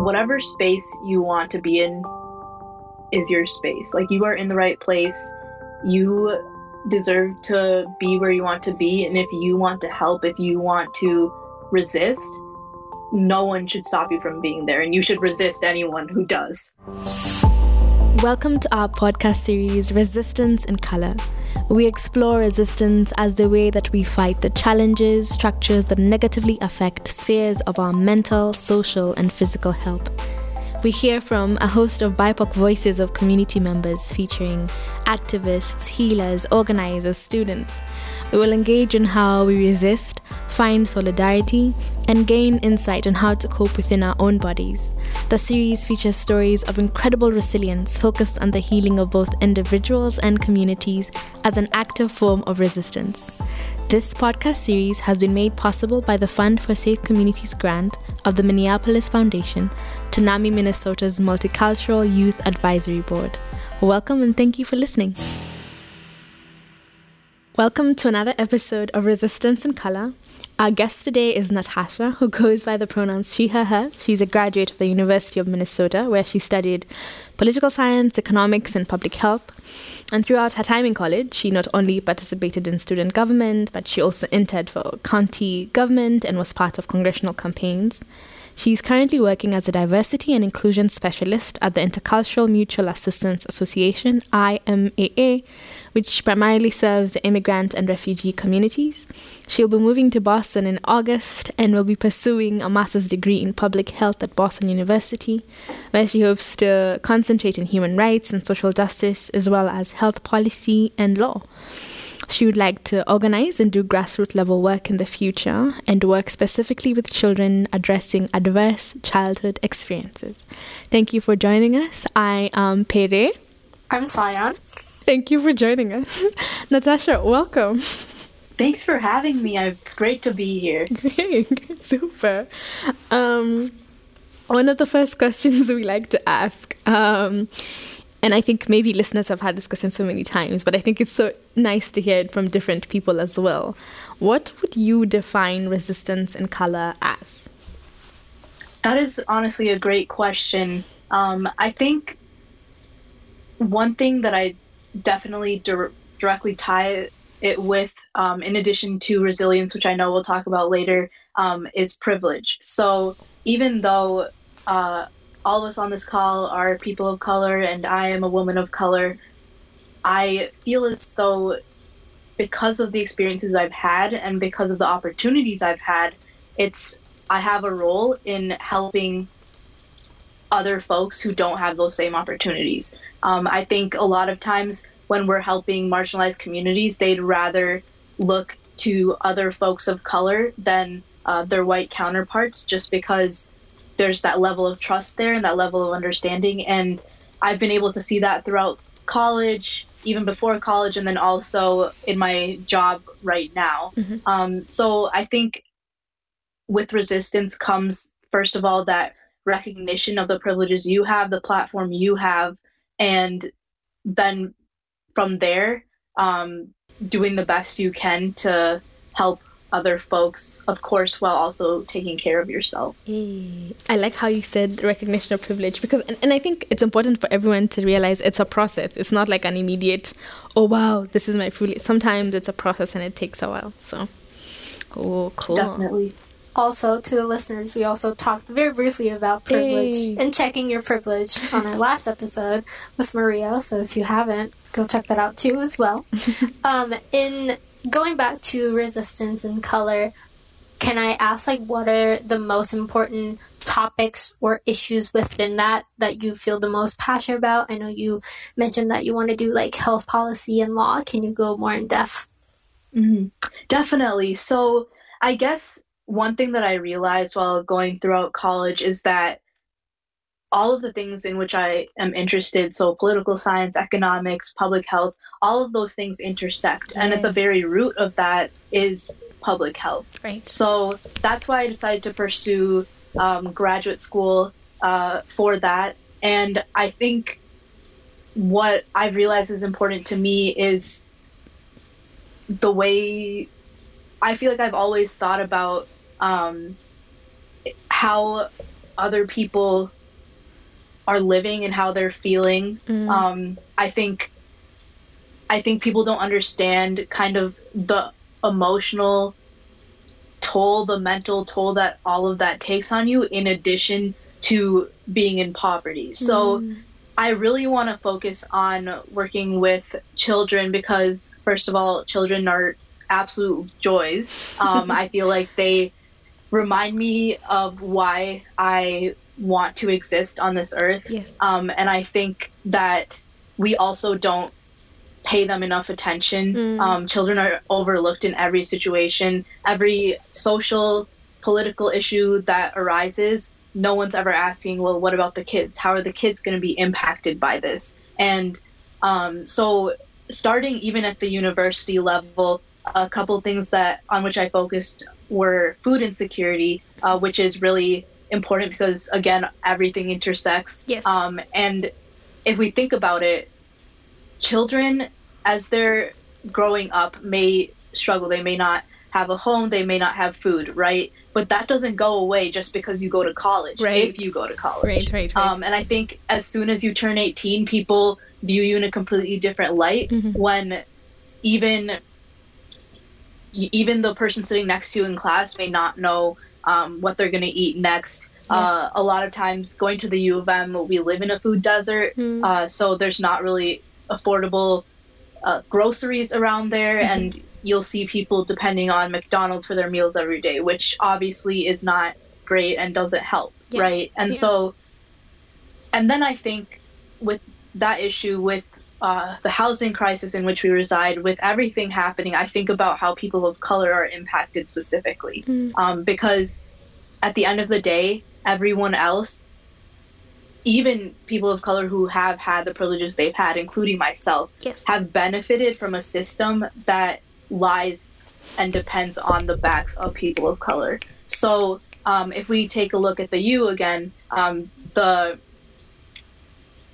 whatever space you want to be in is your space. Like you are in the right place. You deserve to be where you want to be. And if you want to help, if you want to resist, no one should stop you from being there. And you should resist anyone who does. Welcome to our podcast series, Resistance in Color. We explore resistance as the way that we fight the challenges, structures that negatively affect spheres of our mental, social, and physical health. We hear from a host of BIPOC voices of community members featuring activists, healers, organizers, students. We will engage in how we resist, find solidarity, and gain insight on how to cope within our own bodies. The series features stories of incredible resilience focused on the healing of both individuals and communities as an active form of resistance. This podcast series has been made possible by the Fund for Safe Communities grant of the Minneapolis Foundation to NAMI Minnesota's Multicultural Youth Advisory Board. Welcome and thank you for listening. Welcome to another episode of Resistance in Color. Our guest today is Natasha, who goes by the pronouns she, her, her. She's a graduate of the University of Minnesota, where she studied political science, economics, and public health. And throughout her time in college, she not only participated in student government, but she also entered for county government and was part of congressional campaigns. She's currently working as a diversity and inclusion specialist at the Intercultural Mutual Assistance Association, IMAA, which primarily serves the immigrant and refugee communities. She'll be moving to Boston in August and will be pursuing a master's degree in public health at Boston University, where she hopes to concentrate in human rights and social justice, as well as health policy and law. She would like to organize and do grassroots level work in the future and work specifically with children addressing adverse childhood experiences. Thank you for joining us. I am Pere. I'm Sion. Thank you for joining us. Natasha, welcome. Thanks for having me. It's great to be here. Great, super. Um, one of the first questions we like to ask um, and I think maybe listeners have had this question so many times, but I think it's so nice to hear it from different people as well. What would you define resistance in color as? That is honestly a great question. Um, I think one thing that I definitely dir- directly tie it with, um, in addition to resilience, which I know we'll talk about later, um, is privilege. So even though uh, all of us on this call are people of color and I am a woman of color, I feel as though because of the experiences I've had and because of the opportunities I've had, it's I have a role in helping other folks who don't have those same opportunities. Um, I think a lot of times when we're helping marginalized communities, they'd rather look to other folks of color than uh, their white counterparts just because there's that level of trust there and that level of understanding. And I've been able to see that throughout college, even before college, and then also in my job right now. Mm-hmm. Um, so I think with resistance comes, first of all, that recognition of the privileges you have, the platform you have, and then from there, um, doing the best you can to help other folks, of course, while also taking care of yourself. I like how you said recognition of privilege because, and, and I think it's important for everyone to realize it's a process. It's not like an immediate, oh wow, this is my privilege. Sometimes it's a process and it takes a while. So, oh, cool. Definitely. Also, to the listeners, we also talked very briefly about privilege hey. and checking your privilege on our last episode with Maria. So if you haven't, go check that out too as well. um, in going back to resistance and color, can I ask like what are the most important topics or issues within that that you feel the most passionate about? I know you mentioned that you want to do like health policy and law. Can you go more in depth? Mm-hmm. Definitely. So I guess one thing that I realized while going throughout college is that all of the things in which I am interested, so political science, economics, public health, all of those things intersect. Yes. And at the very root of that is public health. Right. So that's why I decided to pursue um, graduate school uh, for that. And I think what I've realized is important to me is the way I feel like I've always thought about um, how other people are living and how they're feeling. Mm. Um, I think I think people don't understand kind of the emotional toll, the mental toll that all of that takes on you in addition to being in poverty. So Mm. I really want to focus on working with children because, first of all, children are absolute joys. Um, I feel like they remind me of why I want to exist on this earth. Yes. Um, and I think that we also don't pay them enough attention. Mm. Um, children are overlooked in every situation, every social, political issue that arises. No one's ever asking, well, what about the kids? How are the kids going to be impacted by this? And um, so, starting even at the university level, a couple things that on which I focused were food insecurity, uh, which is really important because again, everything intersects. Yes. Um, and if we think about it, children as they're growing up may struggle. They may not have a home. They may not have food, right? But that doesn't go away just because you go to college. Right. If you go to college. Right, right, right. Um, and I think as soon as you turn 18, people view you in a completely different light Mhm. when even even the person sitting next to you in class may not know um, what they're going to eat next. Uh, a lot of times, going to the U of M, we live in a food desert, Mm. uh, so there's not really affordable uh, groceries around there, Mm-hmm. and you'll see people depending on McDonald's for their meals every day, which obviously is not great and doesn't help, Yeah. right? And Yeah. so, and then I think with that issue with uh, the housing crisis in which we reside, with everything happening, I think about how people of color are impacted specifically. Mm. Um, because at the end of the day, everyone else, even people of color who have had the privileges they've had, including myself, Yes. have benefited from a system that lies and depends on the backs of people of color. So um, if we take a look at the U again, um, the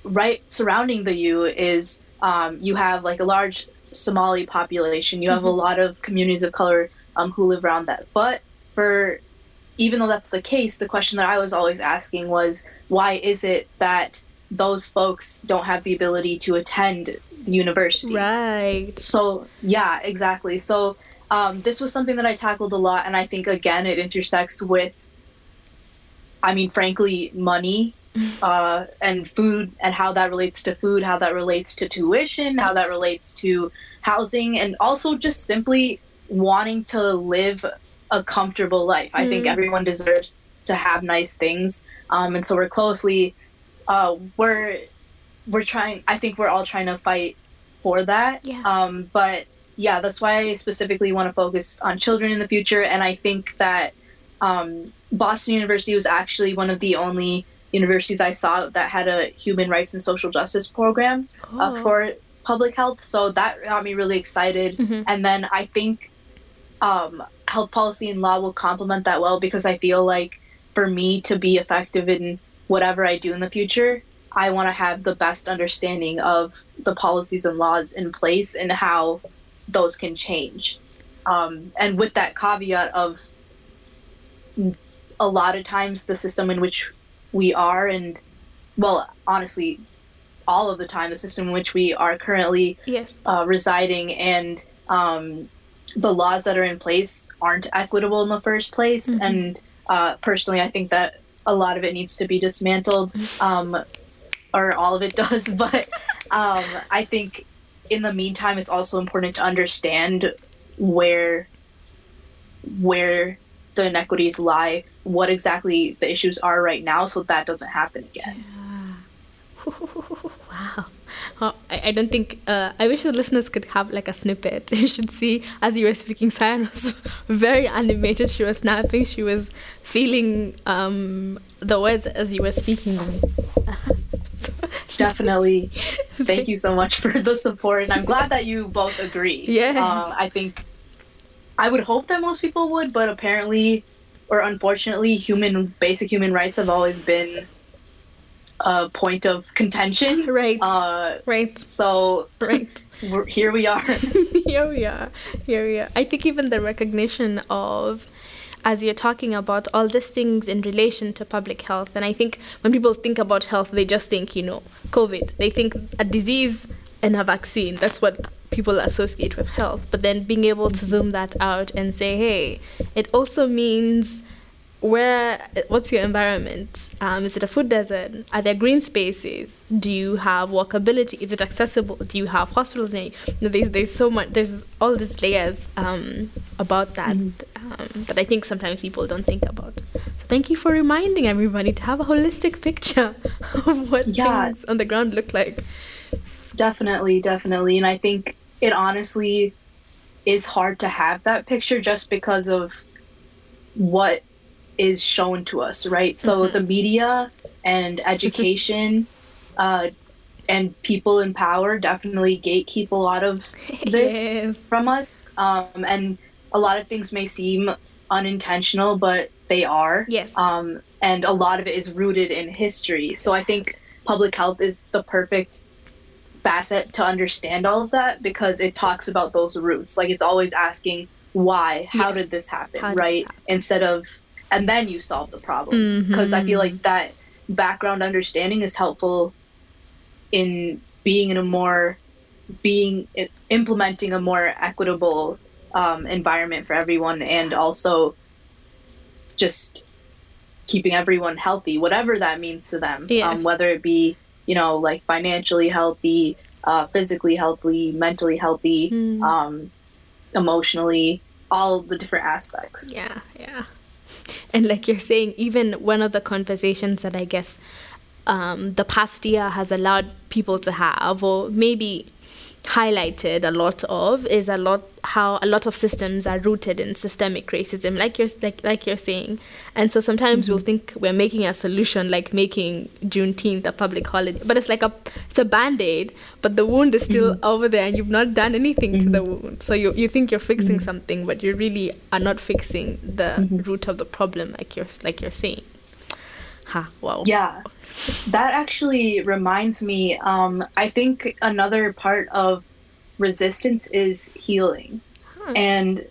right surrounding the U is um, you have like a large Somali population. You have a lot of communities of color um, who live around that. But for even though that's the case, the question that I was always asking was why is it that those folks don't have the ability to attend the university? Right. So yeah, exactly. So um, this was something that I tackled a lot, and I think again it intersects with, I mean, frankly, money uh, and food, and how that relates to food, how that relates to tuition, how that relates to housing, and also just simply wanting to live a comfortable life. I think Mm. everyone deserves to have nice things, um, and so we're closely, uh, we're we're trying. I think we're all trying to fight for that. Yeah. Um, but yeah, that's why I specifically want to focus on children in the future. And I think that um, Boston University was actually one of the only universities I saw that had a human rights and social justice program uh, Oh. for public health. So that got me really excited. Mhm. And then I think um, health policy and law will complement that well because I feel like for me to be effective in whatever I do in the future, I want to have the best understanding of the policies and laws in place and how those can change. Um, and with that caveat of a lot of times the system in which we are, and well, honestly, all of the time, the system in which we are currently Yes. uh, residing and um, the laws that are in place aren't equitable in the first place. Mhm. And uh, personally, I think that a lot of it needs to be dismantled, um, or all of it does. But um, I think in the meantime, it's also important to understand where where the inequities lie, what exactly the issues are right now, so that doesn't happen again. wow. Oh, I, I don't think uh, I wish the listeners could have like a snippet. You should see as you were speaking, Cyan was very animated. She was snapping. She was feeling um, the words as you were speaking them. Definitely. Thank you so much for the support, and I'm glad that you both agree. Yeah. Uh, I think I would hope that most people would, but apparently, or unfortunately, human basic human rights have always been a point of contention. Right. Uh, right. so Right. here we are. Here we are. Here we are. I think even the recognition of as you're talking about all these things in relation to public health, and I think when people think about health, they just think, you know, COVID. They think a disease and a vaccine. That's what people associate with health. But then being able to zoom that out and say, hey, it also means where what's your environment um, is it a food desert are there green spaces do you have walkability is it accessible do you have hospitals near you, know, there's, there's so much there's all these layers um, about that mm-hmm. um, that i think sometimes people don't think about so thank you for reminding everybody to have a holistic picture of what yeah. things on the ground look like definitely definitely and i think it honestly is hard to have that picture just because of what is shown to us, right? So mm-hmm. the media and education uh, and people in power definitely gatekeep a lot of this yes. from us. Um, and a lot of things may seem unintentional, but they are. Yes. Um, and a lot of it is rooted in history. So I think public health is the perfect facet to understand all of that because it talks about those roots. Like it's always asking why, how yes. did this happen, how right? Happen? Instead of and then you solve the problem because mm-hmm. i feel like that background understanding is helpful in being in a more being implementing a more equitable um, environment for everyone and also just keeping everyone healthy whatever that means to them yes. um, whether it be you know like financially healthy uh, physically healthy mentally healthy mm. um, emotionally all the different aspects yeah yeah and like you're saying, even one of the conversations that I guess um, the past year has allowed people to have, or maybe highlighted a lot of is a lot how a lot of systems are rooted in systemic racism like you're like, like you're saying and so sometimes mm-hmm. we'll think we're making a solution like making juneteenth a public holiday but it's like a it's a band-aid but the wound is still mm-hmm. over there and you've not done anything mm-hmm. to the mm-hmm. wound so you, you think you're fixing mm-hmm. something but you really are not fixing the mm-hmm. root of the problem like you're like you're saying ha wow yeah that actually reminds me. Um, I think another part of resistance is healing, hmm. and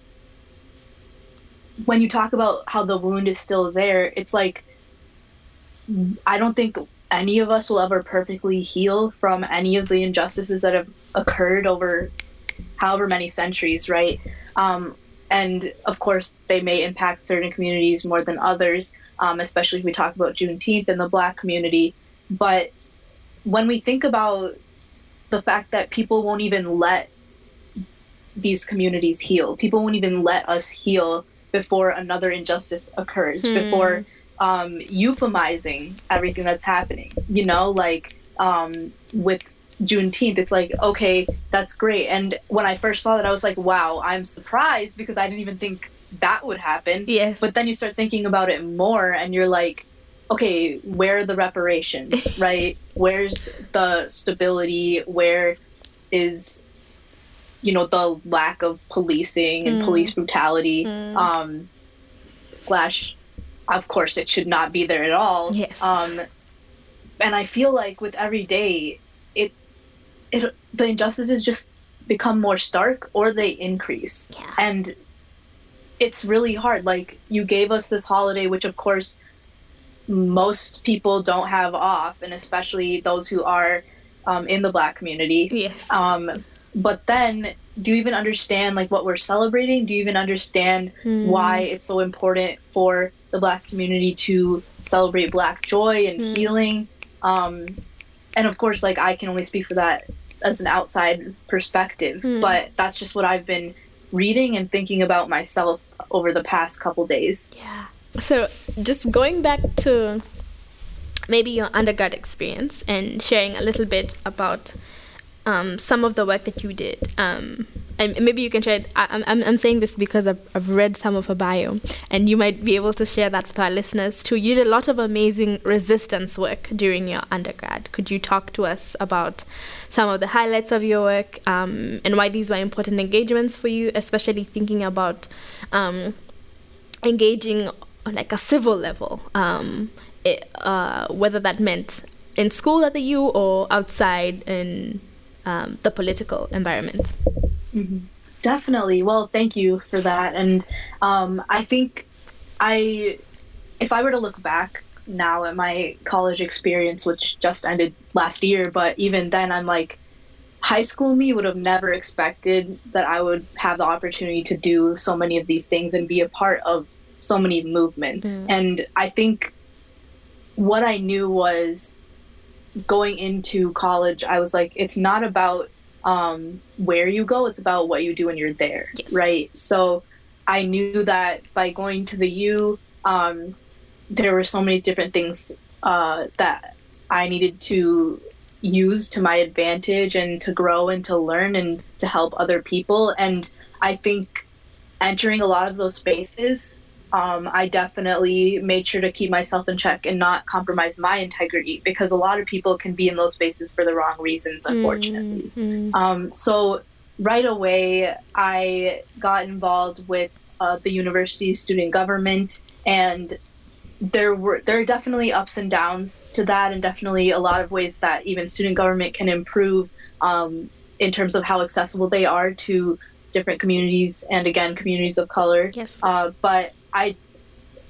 when you talk about how the wound is still there, it's like I don't think any of us will ever perfectly heal from any of the injustices that have occurred over however many centuries, right? Um, and of course, they may impact certain communities more than others um, especially if we talk about Juneteenth and the Black community. But when we think about the fact that people won't even let these communities heal, people won't even let us heal before another injustice occurs, hmm. before um, euphemizing everything that's happening. You know, like um, with Juneteenth, it's like, okay, that's great. And when I first saw that, I was like, wow, I'm surprised because I didn't even think that would happen. Yes. But then you start thinking about it more and you're like, okay, where are the reparations, right? Where's the stability? Where is, you know, the lack of policing and mm. police brutality? Mm. Um, slash, of course, it should not be there at all. Yes. Um, and I feel like with every day, it, it, the injustices just become more stark or they increase. Yeah. And it's really hard. Like you gave us this holiday, which of course most people don't have off, and especially those who are um, in the Black community. Yes. Um, but then, do you even understand like what we're celebrating? Do you even understand mm. why it's so important for the Black community to celebrate Black joy and mm. healing? Um, and of course, like I can only speak for that as an outside perspective, mm. but that's just what I've been reading and thinking about myself over the past couple days. Yeah. So, just going back to maybe your undergrad experience and sharing a little bit about um, some of the work that you did. Um, and maybe you can share it. I, I'm, I'm saying this because I've, I've read some of her bio, and you might be able to share that with our listeners too. You did a lot of amazing resistance work during your undergrad. Could you talk to us about some of the highlights of your work um, and why these were important engagements for you, especially thinking about um, engaging on like a civil level, um, it, uh, whether that meant in school at the U or outside in um, the political environment? Mm-hmm. Definitely. Well, thank you for that. And um, I think I, if I were to look back now at my college experience, which just ended last year, but even then, I'm like, high school me would have never expected that I would have the opportunity to do so many of these things and be a part of so many movements. Mm. And I think what I knew was going into college, I was like, it's not about um, where you go, it's about what you do when you're there, yes. right? So I knew that by going to the U, um, there were so many different things uh, that I needed to use to my advantage and to grow and to learn and to help other people. And I think entering a lot of those spaces um, I definitely made sure to keep myself in check and not compromise my integrity because a lot of people can be in those spaces for the wrong reasons, unfortunately. Mm-hmm. Um, so right away, I got involved with uh, the university's student government, and there were there are definitely ups and downs to that, and definitely a lot of ways that even student government can improve um, in terms of how accessible they are to different communities and again communities of color. Yes. Uh, but I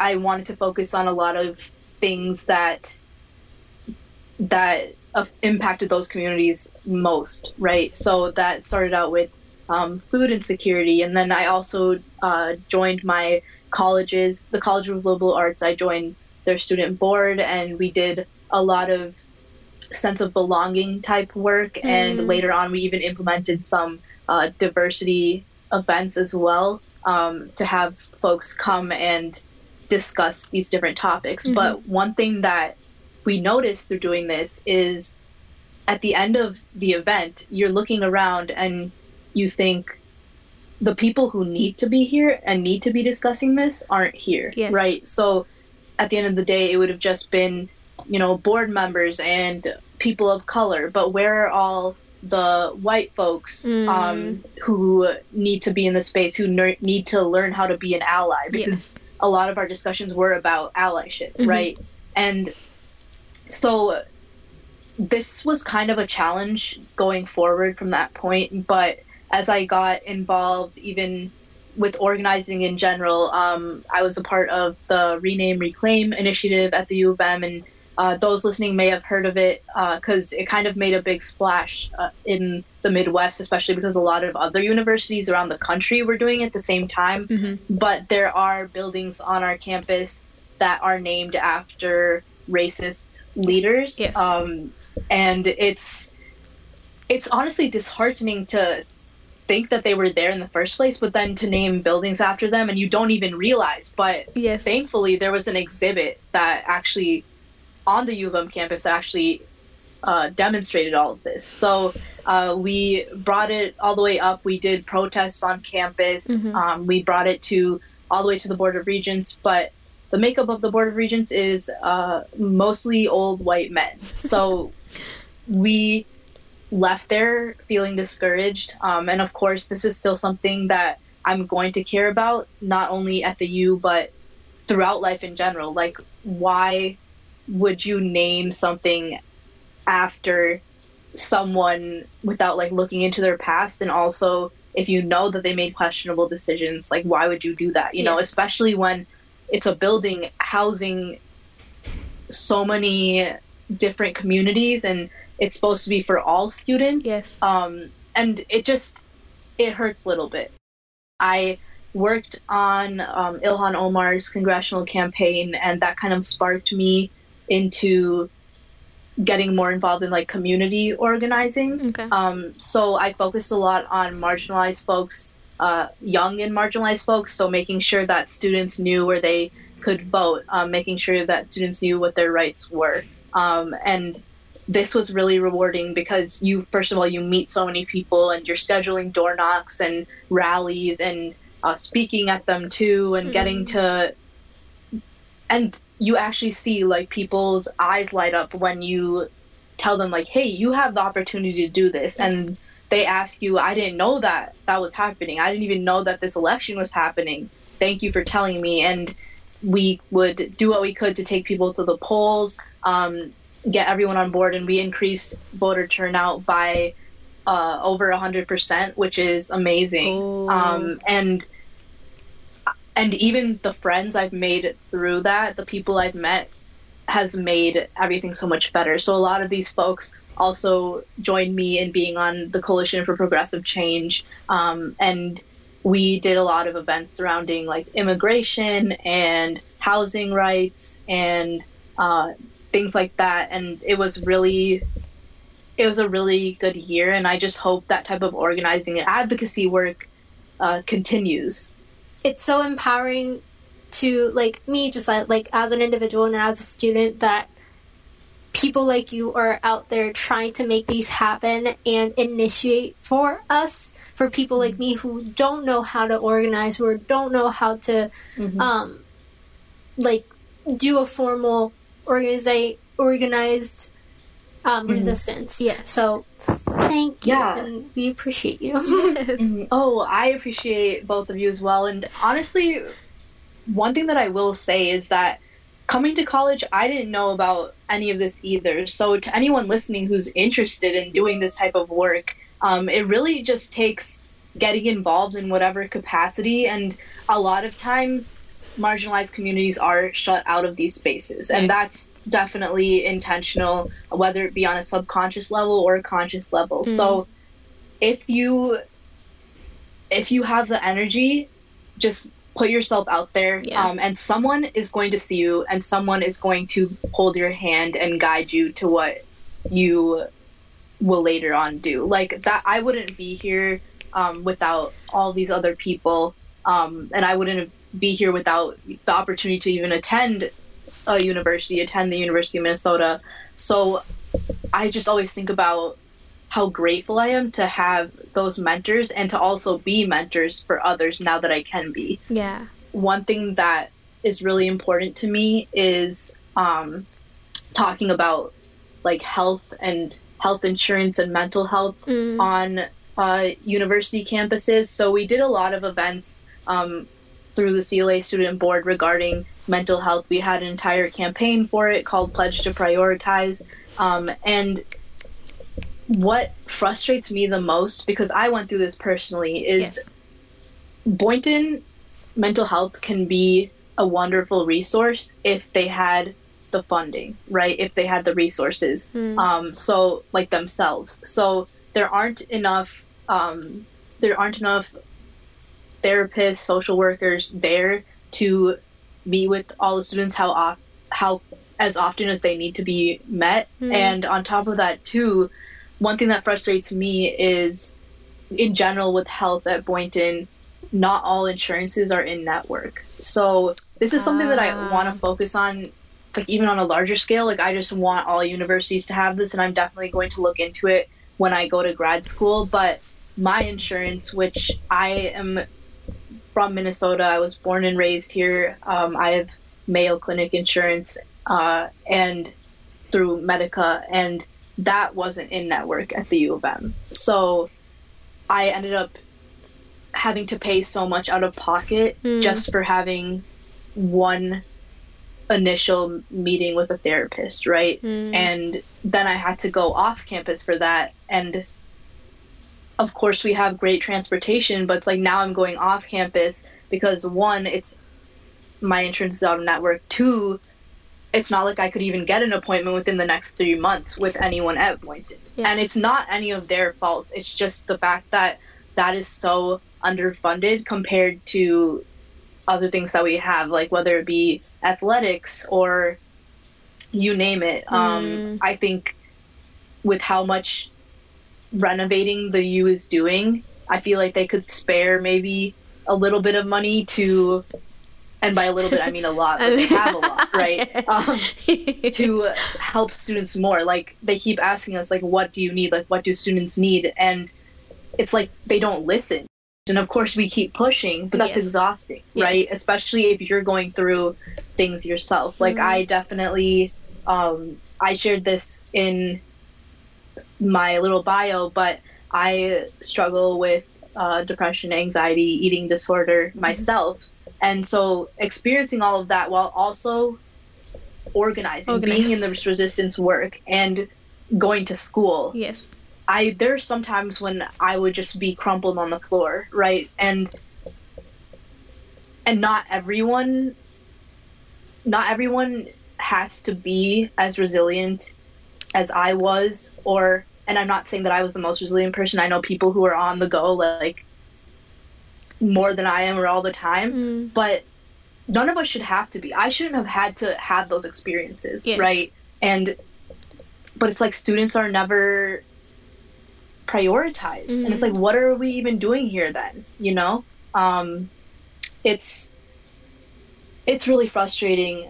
I wanted to focus on a lot of things that that impacted those communities most, right? So that started out with um, food insecurity, and then I also uh, joined my colleges, the College of Liberal Arts. I joined their student board, and we did a lot of sense of belonging type work. Mm. And later on, we even implemented some uh, diversity events as well um, to have folks come and discuss these different topics. Mm-hmm. But one thing that we noticed through doing this is at the end of the event, you're looking around and you think the people who need to be here and need to be discussing this aren't here, yes. right? So at the end of the day, it would have just been, you know, board members and people of color, but where are all the white folks mm. um, who need to be in the space, who ner- need to learn how to be an ally, because yes. a lot of our discussions were about allyship, mm-hmm. right? And so this was kind of a challenge going forward from that point. But as I got involved, even with organizing in general, um, I was a part of the Rename Reclaim initiative at the U of M and uh, those listening may have heard of it because uh, it kind of made a big splash uh, in the Midwest, especially because a lot of other universities around the country were doing it at the same time. Mm-hmm. But there are buildings on our campus that are named after racist leaders, yes. um, and it's it's honestly disheartening to think that they were there in the first place, but then to name buildings after them and you don't even realize. But yes. thankfully, there was an exhibit that actually on the U of M campus that actually uh, demonstrated all of this. So uh, we brought it all the way up. We did protests on campus. Mm-hmm. Um, we brought it to all the way to the Board of Regents, but the makeup of the Board of Regents is uh, mostly old white men. So we left there feeling discouraged. Um, and of course, this is still something that I'm going to care about, not only at the U, but throughout life in general. Like, why would you name something after someone without like looking into their past? And also if you know that they made questionable decisions like why would you do that? You yes. know especially when it's a building housing so many different communities and it's supposed to be for all students. Yes. Um and it just it hurts a little bit. I worked on um, ilhan omar's congressional campaign and that kind of sparked me into getting more involved in like community organizing. Okay. Um, so I focused a lot on marginalized folks, uh, young and marginalized folks. So making sure that students knew where they could vote, um, making sure that students knew what their rights were. Um, and this was really rewarding because you, first of all, you meet so many people and you're scheduling door knocks and rallies and uh, speaking at them too and mm-hmm. getting to and you actually see like people's eyes light up when you tell them like hey you have the opportunity to do this yes. and they ask you i didn't know that that was happening. I didn't even know that this election was happening. Thank you for telling me. And we would do what we could to take people to the polls um, get everyone on board and we increased voter turnout by uh, over 100% which is amazing. Um, and and even the friends I've made through that, the people I've met, has made everything so much better. So a lot of these folks also joined me in being on the Coalition for Progressive Change, um, and we did a lot of events surrounding like immigration and housing rights and uh, things like that. And it was really, it was a really good year. And I just hope that type of organizing and advocacy work uh, continues it's so empowering to like me just like, like as an individual and as a student that people like you are out there trying to make these happen and initiate for us for people like me who don't know how to organize or don't know how to mm-hmm. um like do a formal organize organized um, mm-hmm. resistance yeah so Thank you. Yeah. And we appreciate you. Oh, I appreciate both of you as well. And honestly, one thing that I will say is that coming to college, I didn't know about any of this either. So, to anyone listening who's interested in doing this type of work, um, it really just takes getting involved in whatever capacity. And a lot of times, marginalized communities are shut out of these spaces. And that's definitely intentional, whether it be on a subconscious level or a conscious level. Mm. So if you if you have the energy, just put yourself out there yeah. um, and someone is going to see you and someone is going to hold your hand and guide you to what you will later on do like that i wouldn't be here um, without all these other people um, and i wouldn't be here without the opportunity to even attend a university, attend the University of Minnesota. So I just always think about how grateful I am to have those mentors and to also be mentors for others now that I can be. Yeah. One thing that is really important to me is um, talking about like health and health insurance and mental health mm. on uh, university campuses. So we did a lot of events um, through the CLA student board regarding mental health. We had an entire campaign for it called Pledge to Prioritize. Um, and what frustrates me the most, because I went through this personally, is yes. Boynton mental health can be a wonderful resource if they had the funding, right? If they had the resources. Mm. Um, so, like themselves. So, there aren't enough. Um, there aren't enough therapists, social workers there to meet with all the students how off, how as often as they need to be met. Mm-hmm. And on top of that, too, one thing that frustrates me is, in general, with health at Boynton, not all insurances are in network. So this is something that I ah. want to focus on, like even on a larger scale. Like I just want all universities to have this, and I'm definitely going to look into it when I go to grad school. But my insurance, which I am from Minnesota. I was born and raised here. Um, I have Mayo Clinic insurance uh, and through Medica, and that wasn't in network at the U of M. So I ended up having to pay so much out of pocket mm. just for having one initial meeting with a therapist, right? Mm. And then I had to go off campus for that. And of course we have great transportation, but it's like now I'm going off campus because one, it's my insurance is out of network. Two, it's not like I could even get an appointment within the next three months with anyone at Boynton. Yeah. And it's not any of their faults. It's just the fact that that is so underfunded compared to other things that we have, like whether it be athletics or you name it. Mm. Um, I think with how much renovating the U is doing, I feel like they could spare maybe a little bit of money to, and by a little bit I mean a lot, but they have a lot, right? Um, to help students more. Like they keep asking us, like, what do you need? Like, what do students need? And it's like they don't listen. And of course, we keep pushing, but that's yes. exhausting, yes. right? Especially if you're going through things yourself. Like mm-hmm. I definitely, um, I shared this in my little bio, but I struggle with uh, depression, anxiety, eating disorder mm-hmm. myself. Mm-hmm. And so experiencing all of that while also organizing, Organize. being in the resistance work and going to school. Yes. I there's sometimes when I would just be crumpled on the floor, right? And and not everyone not everyone has to be as resilient as I was or and I'm not saying that I was the most resilient person. I know people who are on the go like more than I am or all the time, Mm. but none of us should have to be. I shouldn't have had to have those experiences, Yes. right? And but it's like students are never prioritized. And it's like what are we even doing here then, you know? Um it's it's really frustrating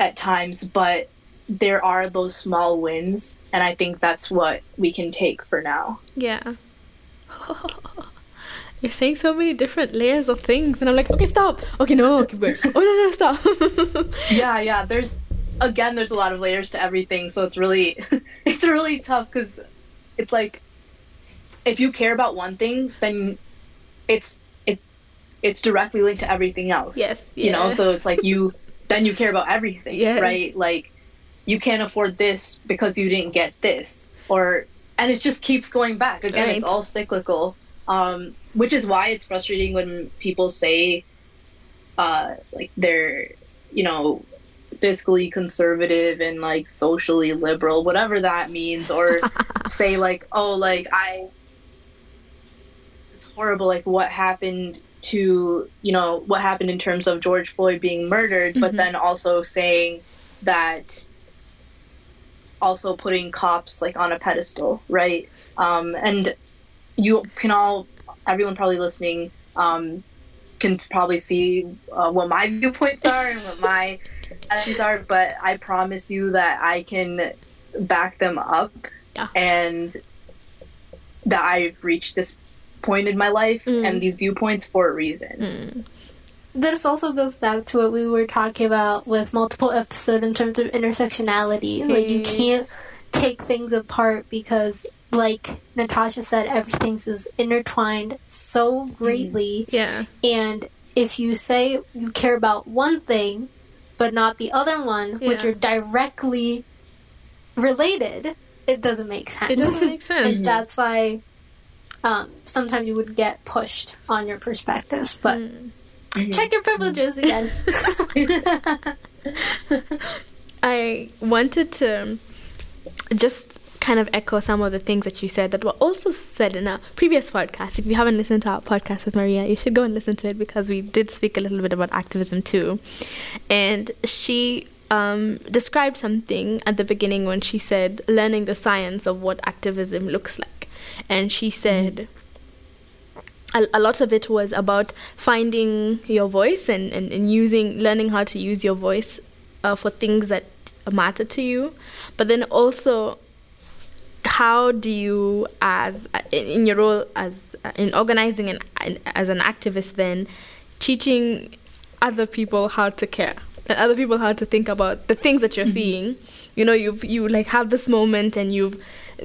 at times, but there are those small wins and I think that's what we can take for now. Yeah. You're saying so many different layers of things, and I'm like, okay, stop. Okay, no, keep going. Oh no, no, stop. yeah yeah there's again there's a lot of layers to everything so it's really it's really tough because it's like if you care about one thing then it's it it's directly linked to everything else Yes, you know so it's like you then you care about everything Yes. right like you can't afford this because you didn't get this. Or and it just keeps going back. Again it's all cyclical. Um which is why it's frustrating when people say uh like they're you know fiscally conservative and like socially liberal whatever that means or say like oh like i it's horrible like what happened to you know what happened in terms of george floyd being murdered but Mhm. then also saying that also putting cops like on a pedestal right um and you can all everyone probably listening um can probably see uh, what my viewpoints are and what my attitudes are but i promise you that i can back them up Yeah. and that i've reached this point in my life Mm. and these viewpoints for a reason Mm. This also goes back to what we were talking about with multiple episodes in terms of intersectionality. Like you Mm. can't take things apart because, like Natasha said, everything's is intertwined so greatly. Yeah. And if you say you care about one thing, but not the other one, which are directly related, it doesn't make sense. It doesn't make sense. and that's why um, sometimes you would get pushed on your perspectives. But Mm. Check your privileges again. I wanted to just kind of echo some of the things that you said that were also said in a previous podcast. If you haven't listened to our podcast with Maria, you should go and listen to it because we did speak a little bit about activism too. And she um, described something at the beginning when she said learning the science of what activism looks like. And she said, a, a lot of it was about finding your voice and, and, and using learning how to use your voice uh, for things that matter to you. But then also how do you as in in your role as uh, in organizing and as an activist then teaching other people how to care and other people how to think about the things that you're mm-hmm. seeing? You know you've you like have this moment and you've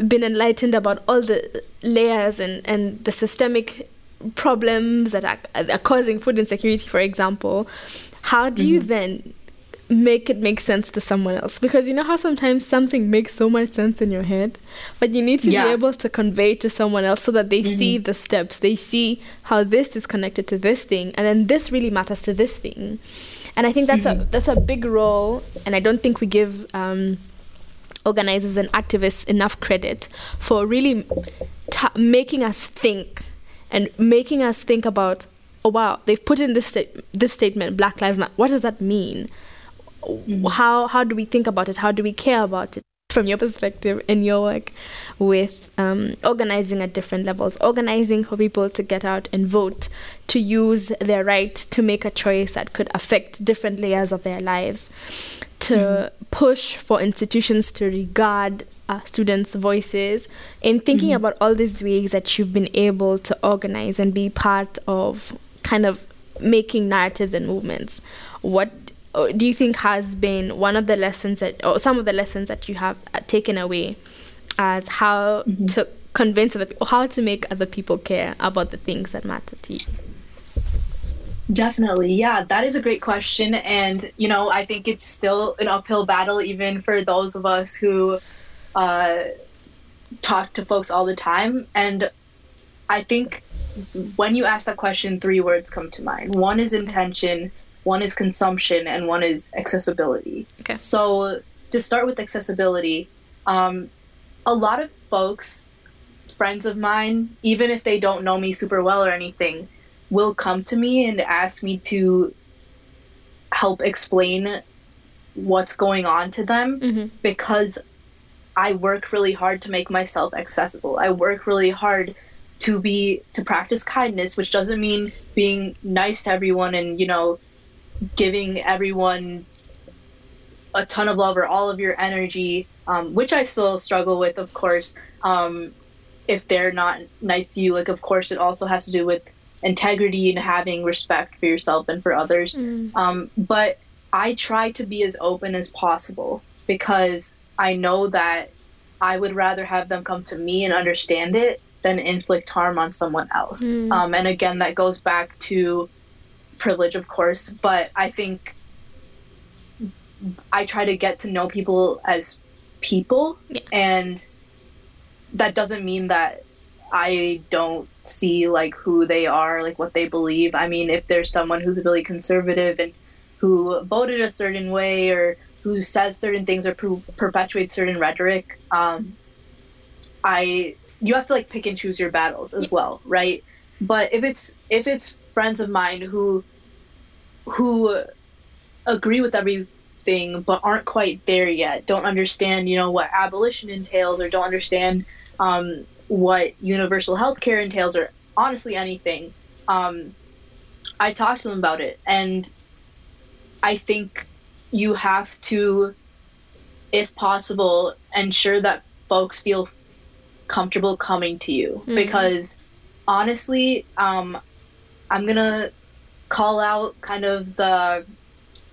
been enlightened about all the layers and and the systemic problems that are, are causing food insecurity for example how do you mm-hmm. then make it make sense to someone else? Because you know how sometimes something makes so much sense in your head but you need to Yeah. be able to convey to someone else so that they mm-hmm. see the steps they see how this is connected to this thing and then this really matters to this thing. And i think that's a mm-hmm. that's a big role and i don't think we give um, organizers and activists enough credit for really ta making us think and making us think about oh wow they've put in this sta- this statement black lives matter. What does that mean? How how do we think about it? How do we care about it? From your perspective in your work with um, organizing at different levels organizing for people to get out and vote to use their right to make a choice that could affect different layers of their lives to push for institutions to regard uh, students' voices in thinking about all these ways that you've been able to organize and be part of kind of making narratives and movements. What uh, do you think has been one of the lessons that, or some of the lessons that you have uh, taken away as how to convince other people, how to make other people care about the things that matter to you? Definitely. Yeah, that is a great question. And, you know, I think it's still an uphill battle, even for those of us who uh, talk to folks all the time. And I think when you ask that question, three words come to mind. One is intention, one is consumption, and one is accessibility. Okay. So to start with accessibility, um, a lot of folks, friends of mine, even if they don't know me super well or anything, will come to me and ask me to help explain what's going on to them Mm-hmm. because I work really hard to make myself accessible. I work really hard to be to practice kindness, which doesn't mean being nice to everyone and you know giving everyone a ton of love or all of your energy, um, which I still struggle with, of course. Um, if they're not nice to you, like of course it also has to do with integrity and having respect for yourself and for others. Um, but I try to be as open as possible because I know that I would rather have them come to me and understand it than inflict harm on someone else. Um, and again, that goes back to privilege, of course, but I think I try to get to know people as people, Yeah. and that doesn't mean that I don't see like who they are, like what they believe. I mean, if there's someone who's really conservative and who voted a certain way or who says certain things or per- perpetuates certain rhetoric, um, I you have to like pick and choose your battles as well, right? But if it's if it's friends of mine who who agree with everything but aren't quite there yet, don't understand, you know, what abolition entails or don't understand um, what universal health care entails or honestly anything, um, I talk to them about it. And I think you have to, if possible, ensure that folks feel comfortable coming to you. Because honestly, um, I'm going to call out kind of the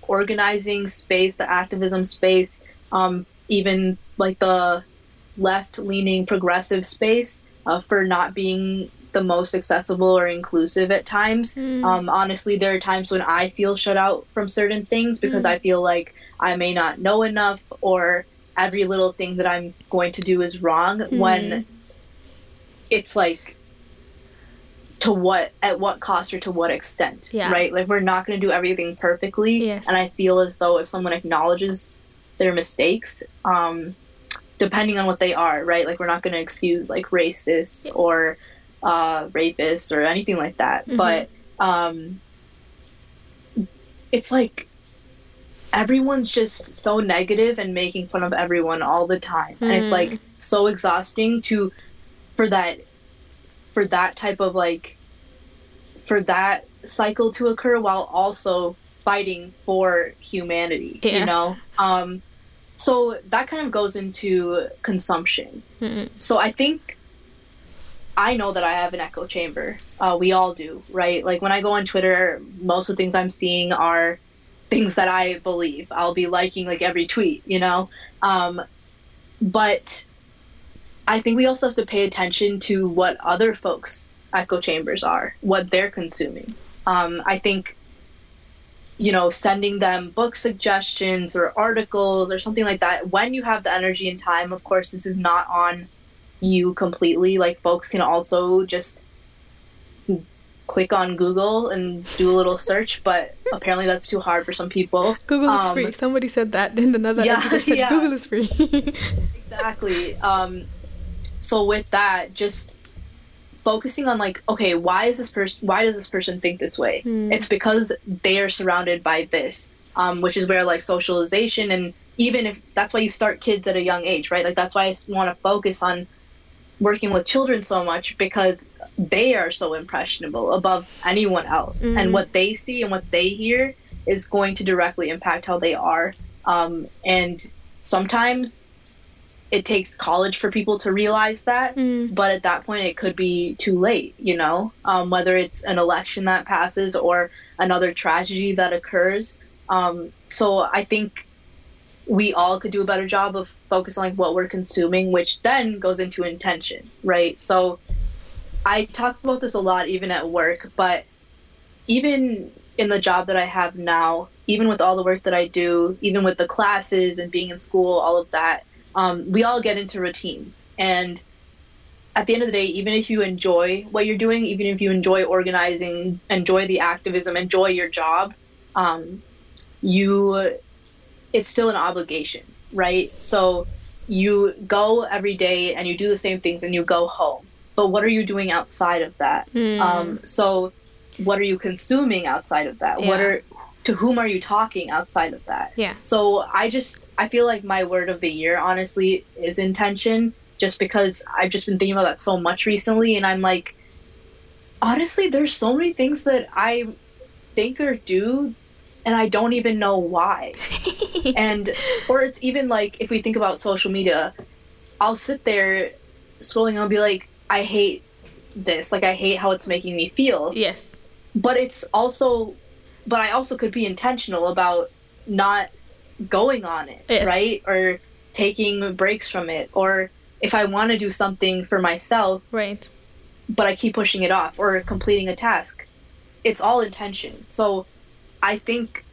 organizing space, the activism space, um, even like the left leaning progressive space uh, for not being the most accessible or inclusive at times. Um, honestly, there are times when I feel shut out from certain things because I feel like I may not know enough or every little thing that I'm going to do is wrong when it's like to what at what cost or to what extent Yeah. right like we're not going to do everything perfectly Yes. and i feel as though if someone acknowledges their mistakes um depending on what they are right like we're not going to excuse like racists or uh rapists or anything like that. But um it's like everyone's just so negative and making fun of everyone all the time. And it's like so exhausting to for that for that type of like for that cycle to occur while also fighting for humanity Yeah. you know? Um so that kind of goes into consumption. So i think i know that i have an echo chamber. Uh, we all do right? Like when i go on twitter most of the things i'm seeing are things that i believe. I'll be liking like every tweet you know? Um but I think we also have to pay attention to what other folks' echo chambers are, what they're consuming. Um, I think, you know, sending them book suggestions or articles or something like that, when you have the energy and time, of course, this is not on you completely. Like, folks can also just click on Google and do a little search, but apparently that's too hard for some people. Google is Um, free. Somebody said that in another yeah, episode. Said yeah. Google is free. exactly um so with that just focusing on like okay why is this person why does this person think this way it's because they are surrounded by this um which is where like socialization and even if that's why you start kids at a young age right like that's why i want to focus on working with children so much because they are so impressionable above anyone else. And what they see and what they hear is going to directly impact how they are. Um, and sometimes it takes college for people to realize that but at that point it could be too late you know? Um, whether it's an election that passes or another tragedy that occurs. Um, so i think we all could do a better job of focusing on like what we're consuming which then goes into intention right? So i talk about this a lot even at work but even in the job that i have now even with all the work that i do even with the classes and being in school all of that um, we all get into routines. And at the end of the day, even if you enjoy what you're doing, even if you enjoy organizing, enjoy the activism, enjoy your job, um, you it's still an obligation, right? So you go every day and you do the same things and you go home. But what are you doing outside of that? Mm. Um, so what are you consuming outside of that? What are to whom are you talking outside of that? Yeah. So I just I feel like my word of the year honestly is intention just because I've just been thinking about that so much recently and I'm like honestly there's so many things that I think or do and I don't even know why. and or it's even like if we think about social media, I'll sit there scrolling and I'll be like I hate this. Like I hate how it's making me feel Yes. but it's also but i also could be intentional about not going on it Yes. right or taking breaks from it or if i want to do something for myself Right. but i keep pushing it off or completing a task it's all intention so i think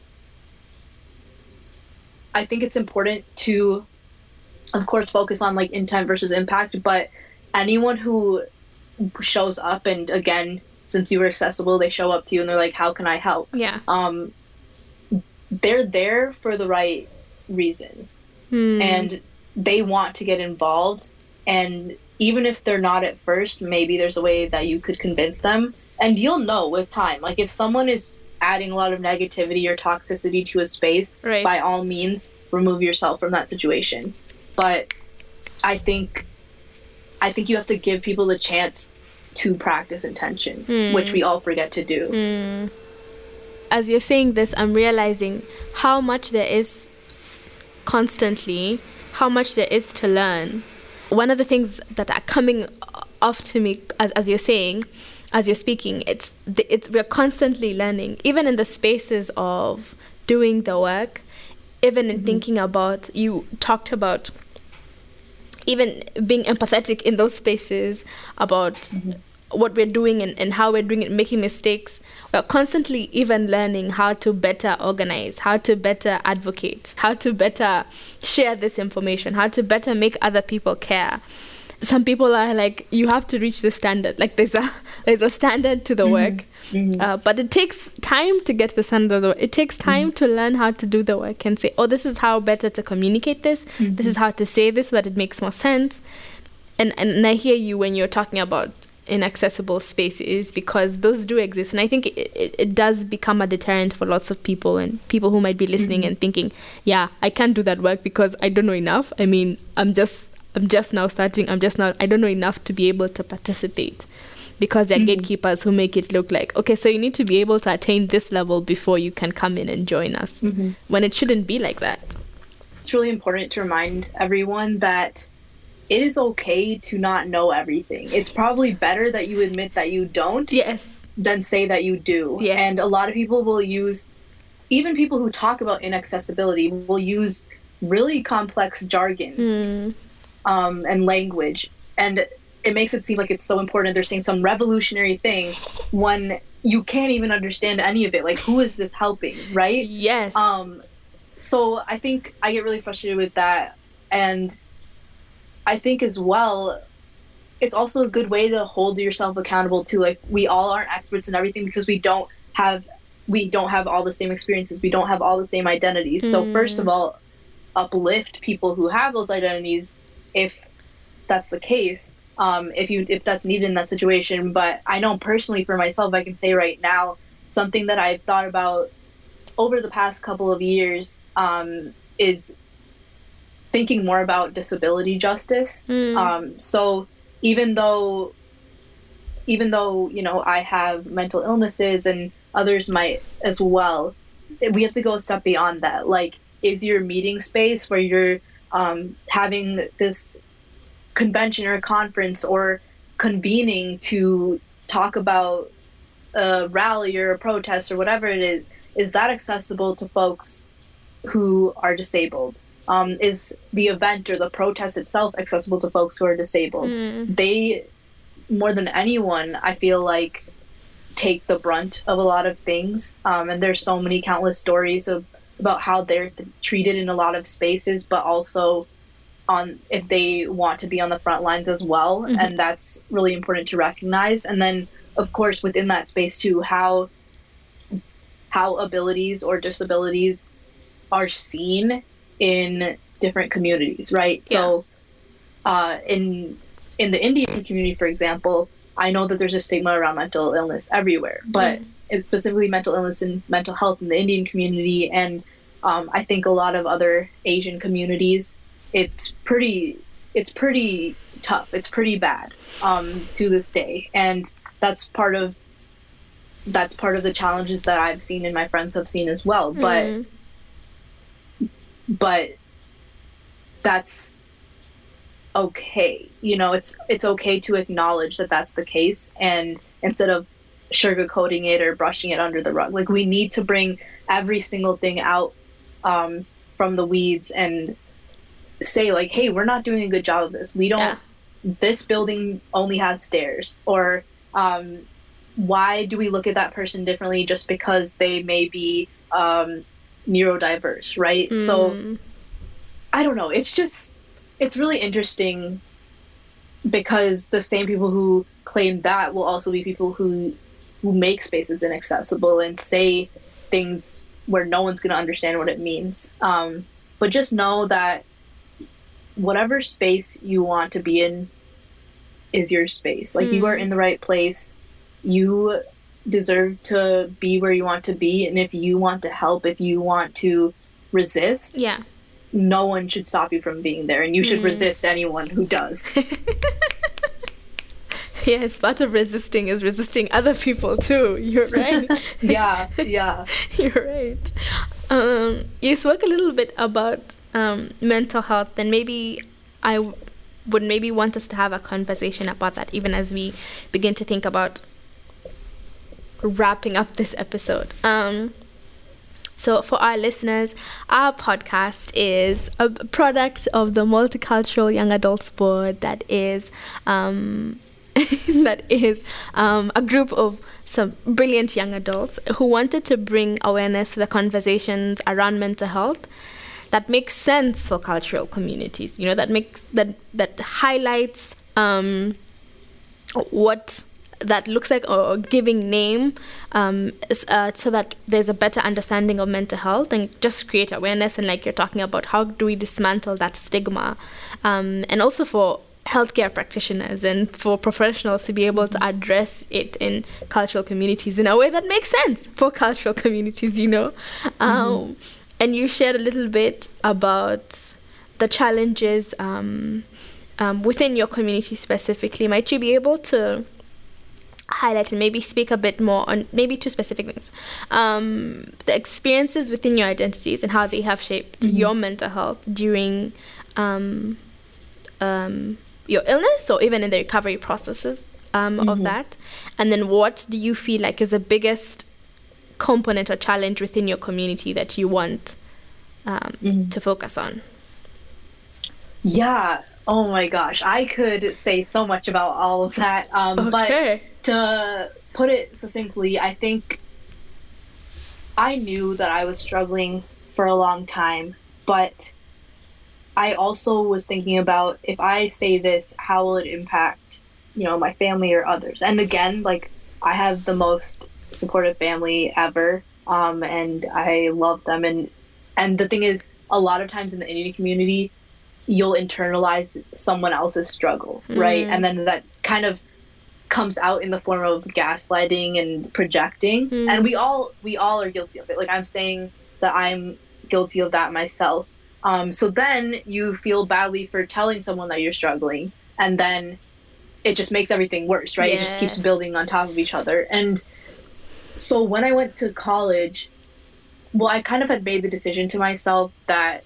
i think it's important to of course focus on like intent versus impact but anyone who shows up and again since you were accessible they show up to you and they're like how can i help Yeah. um they're there for the right reasons Hmm. and they want to get involved and even if they're not at first maybe there's a way that you could convince them and you'll know with time like if someone is adding a lot of negativity or toxicity to a space Right. by all means remove yourself from that situation but i think i think you have to give people the chance to practice intention Hmm. which we all forget to do Mm. As you're saying this, I'm realizing how much there is constantly, how much there is to learn. One of the things that are coming off to me as, as you're saying, as you're speaking, it's the, it's we're constantly learning, even in the spaces of doing the work, even in mm-hmm. thinking about you talked about even being empathetic in those spaces about mm-hmm. what we're doing and, and how we're doing it, making mistakes. We're constantly even learning how to better organize, how to better advocate, how to better share this information, how to better make other people care. Some people are like, you have to reach the standard. Like there's a there's a standard to the mm-hmm. work, mm-hmm. uh, but it takes time to get to the standard of the work. It takes mm-hmm. time to learn how to do the work and say, oh, this is how better to communicate this. This is how to say this so that it makes more sense. And and I hear you when you're talking about inaccessible spaces because those do exist. And I think it, it, it does become a deterrent for lots of people and people who might be listening and thinking yeah I can't do that work because I don't know enough. I mean I'm just I'm just now starting I'm just now. I don't know enough to be able to participate because they're gatekeepers who make it look like okay so you need to be able to attain this level before you can come in and join us when it shouldn't be like that it's really important to remind everyone that it is okay to not know everything. It's probably better that you admit that you don't yes than say that you do. Yes. And a lot of people will use, even people who talk about inaccessibility, will use really complex jargon Hmm. Um, and language. And it makes it seem like it's so important. They're saying some revolutionary thing when you can't even understand any of it. Like, who is this helping, right? yes Um, so I think I get really frustrated with that, and I think as well, it's also a good way to hold yourself accountable too. Like we all aren't experts in everything because we don't have we don't have all the same experiences. We don't have all the same identities. So first of all, uplift people who have those identities if that's the case. Um, if you if that's needed in that situation. But I know personally for myself, I can say right now something that I've thought about over the past couple of years um, is thinking more about disability justice. Mm. Um, so even though even though you know I have mental illnesses and others might as well, we have to go a step beyond that. Like, is your meeting space where you're um, having this convention or conference or convening to talk about a rally or a protest or whatever it is, is that accessible to folks who are disabled? Um, is the event or the protest itself accessible to folks who are disabled? They, more than anyone, I feel like, take the brunt of a lot of things. Um, and there's so many countless stories of about how they're th- treated in a lot of spaces, but also on if they want to be on the front lines as well mm-hmm. and that's really important to recognize and then of course within that space too how how abilities or disabilities are seen in different communities right yeah. so uh, in in the indian community for example i know that there's a stigma around mental illness everywhere but mm. It's specifically mental illness and mental health in the indian community and um, i think a lot of other asian communities it's pretty it's pretty tough. It's pretty bad um, to this day, and that's part of that's part of the challenges that I've seen and my friends have seen as well. But mm. but that's okay. You know, it's it's okay to acknowledge that that's the case, and instead of sugarcoating it or brushing it under the rug, like we need to bring every single thing out um, from the weeds and say like, "Hey, we're not doing a good job of this. We don't. Yeah. This building only has stairs." Or um, why do we look at that person differently just because they may be um, neurodiverse, right? Mm. So I don't know. It's just it's really interesting because the same people who claim that will also be people who who make spaces inaccessible and say things where no one's going to understand what it means. Um, but just know that whatever space you want to be in is your space. Like mm. you are mm. in the right place. You deserve to be where you want to be and if you want to help, if you want to resist, yeah. No one should stop you from being there and you should mm. resist anyone who does. yes, part of resisting is resisting other people too. You're right. yeah, yeah. You're right. Um, you spoke a little bit about um, mental health, and maybe I w- would maybe want us to have a conversation about that, even as we begin to think about wrapping up this episode. Um, so, for our listeners, our podcast is a product of the Multicultural Young Adults Board that is um, that is um, a group of some brilliant young adults who wanted to bring awareness to the conversations around mental health that makes sense for cultural communities. You know that makes that that highlights um, what that looks like or giving name um, uh, so that there's a better understanding of mental health and just create awareness and like you're talking about how do we dismantle that stigma um, and also for healthcare practitioners and for professionals to be able to address it in cultural communities in a way that makes sense for cultural communities, you know. Mm-hmm. Um, and you shared a little bit about the challenges um, um, within your community specifically. Might you be able to highlight and maybe speak a bit more on maybe two specific things um, the experiences within your identities and how they have shaped mm-hmm. your mental health during um, um, your illness or even in the recovery processes um, mm-hmm. of that? And then what do you feel like is the biggest component or challenge within your community that you want um, mm-hmm. to focus on? Yeah. Oh my gosh. I could say so much about all of that. Um, okay. But to put it succinctly, I think I knew that I was struggling for a long time, but I also was thinking about if I say this, how will it impact, you know, my family or others? And again, like I have the most supportive family ever, um, and I love them. And and the thing is, a lot of times in the Indian community, you'll internalize someone else's struggle, mm. right? And then that kind of comes out in the form of gaslighting and projecting. Mm. And we all we all are guilty of it. Like I'm saying that I'm guilty of that myself um, so then you feel badly for telling someone that you're struggling, and then it just makes everything worse, right? Yes. It just keeps building on top of each other. And so when I went to college, well, I kind of had made the decision to myself that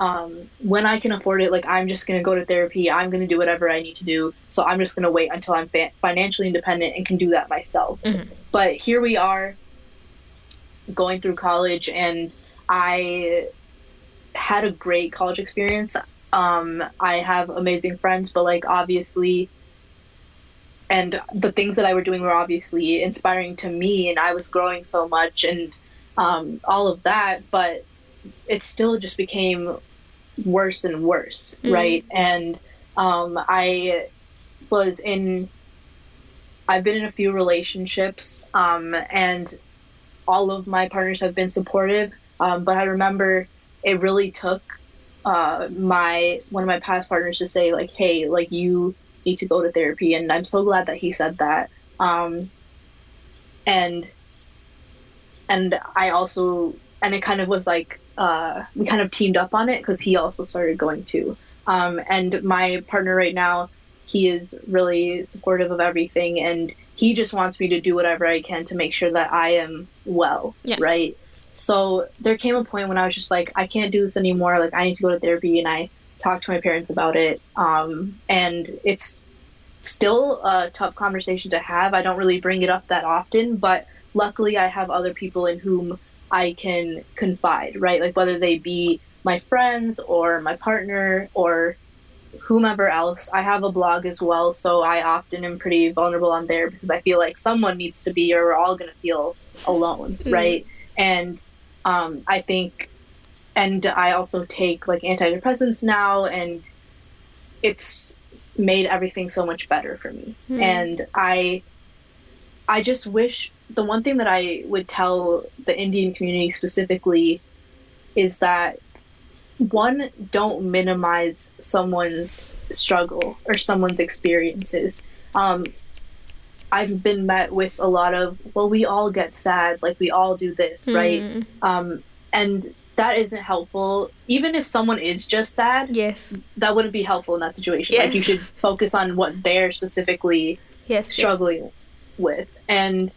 um, when I can afford it, like I'm just gonna go to therapy. I'm gonna do whatever I need to do. So I'm just gonna wait until I'm fa- financially independent and can do that myself. Mm-hmm. But here we are, going through college, and I had a great college experience. Um, I have amazing friends, but like obviously, and the things that I were doing were obviously inspiring to me, and I was growing so much and um, all of that. But it still just became worse and worse, mm. right? And um, I was in, I've been in a few relationships, um, and all of my partners have been supportive. Um, but I remember it really took uh, my one of my past partners to say like, "Hey, like you need to go to therapy," and I'm so glad that he said that. Um, and and I also and it kind of was like uh, we kind of teamed up on it because he also started going too. Um, and my partner right now, he is really supportive of everything, and he just wants me to do whatever I can to make sure that I am well, yeah. right? So there came a point when I was just like, I can't do this anymore. Like I need to go to therapy, and I talked to my parents about it. Um, and it's still a tough conversation to have. I don't really bring it up that often, but luckily I have other people in whom I can confide, right? Like whether they be my friends or my partner or whomever else. I have a blog as well, so I often am pretty vulnerable on there because I feel like someone needs to be or we're all going to feel alone, mm. right? And um, I think, and I also take like antidepressants now, and it's made everything so much better for me. Mm. And I, I just wish the one thing that I would tell the Indian community specifically is that one, don't minimize someone's struggle or someone's experiences. Um, I've been met with a lot of, well, we all get sad, like we all do this, mm. right? Um, and that isn't helpful. Even if someone is just sad, yes, that wouldn't be helpful in that situation. Yes. Like you should focus on what they're specifically yes, struggling yes. with. And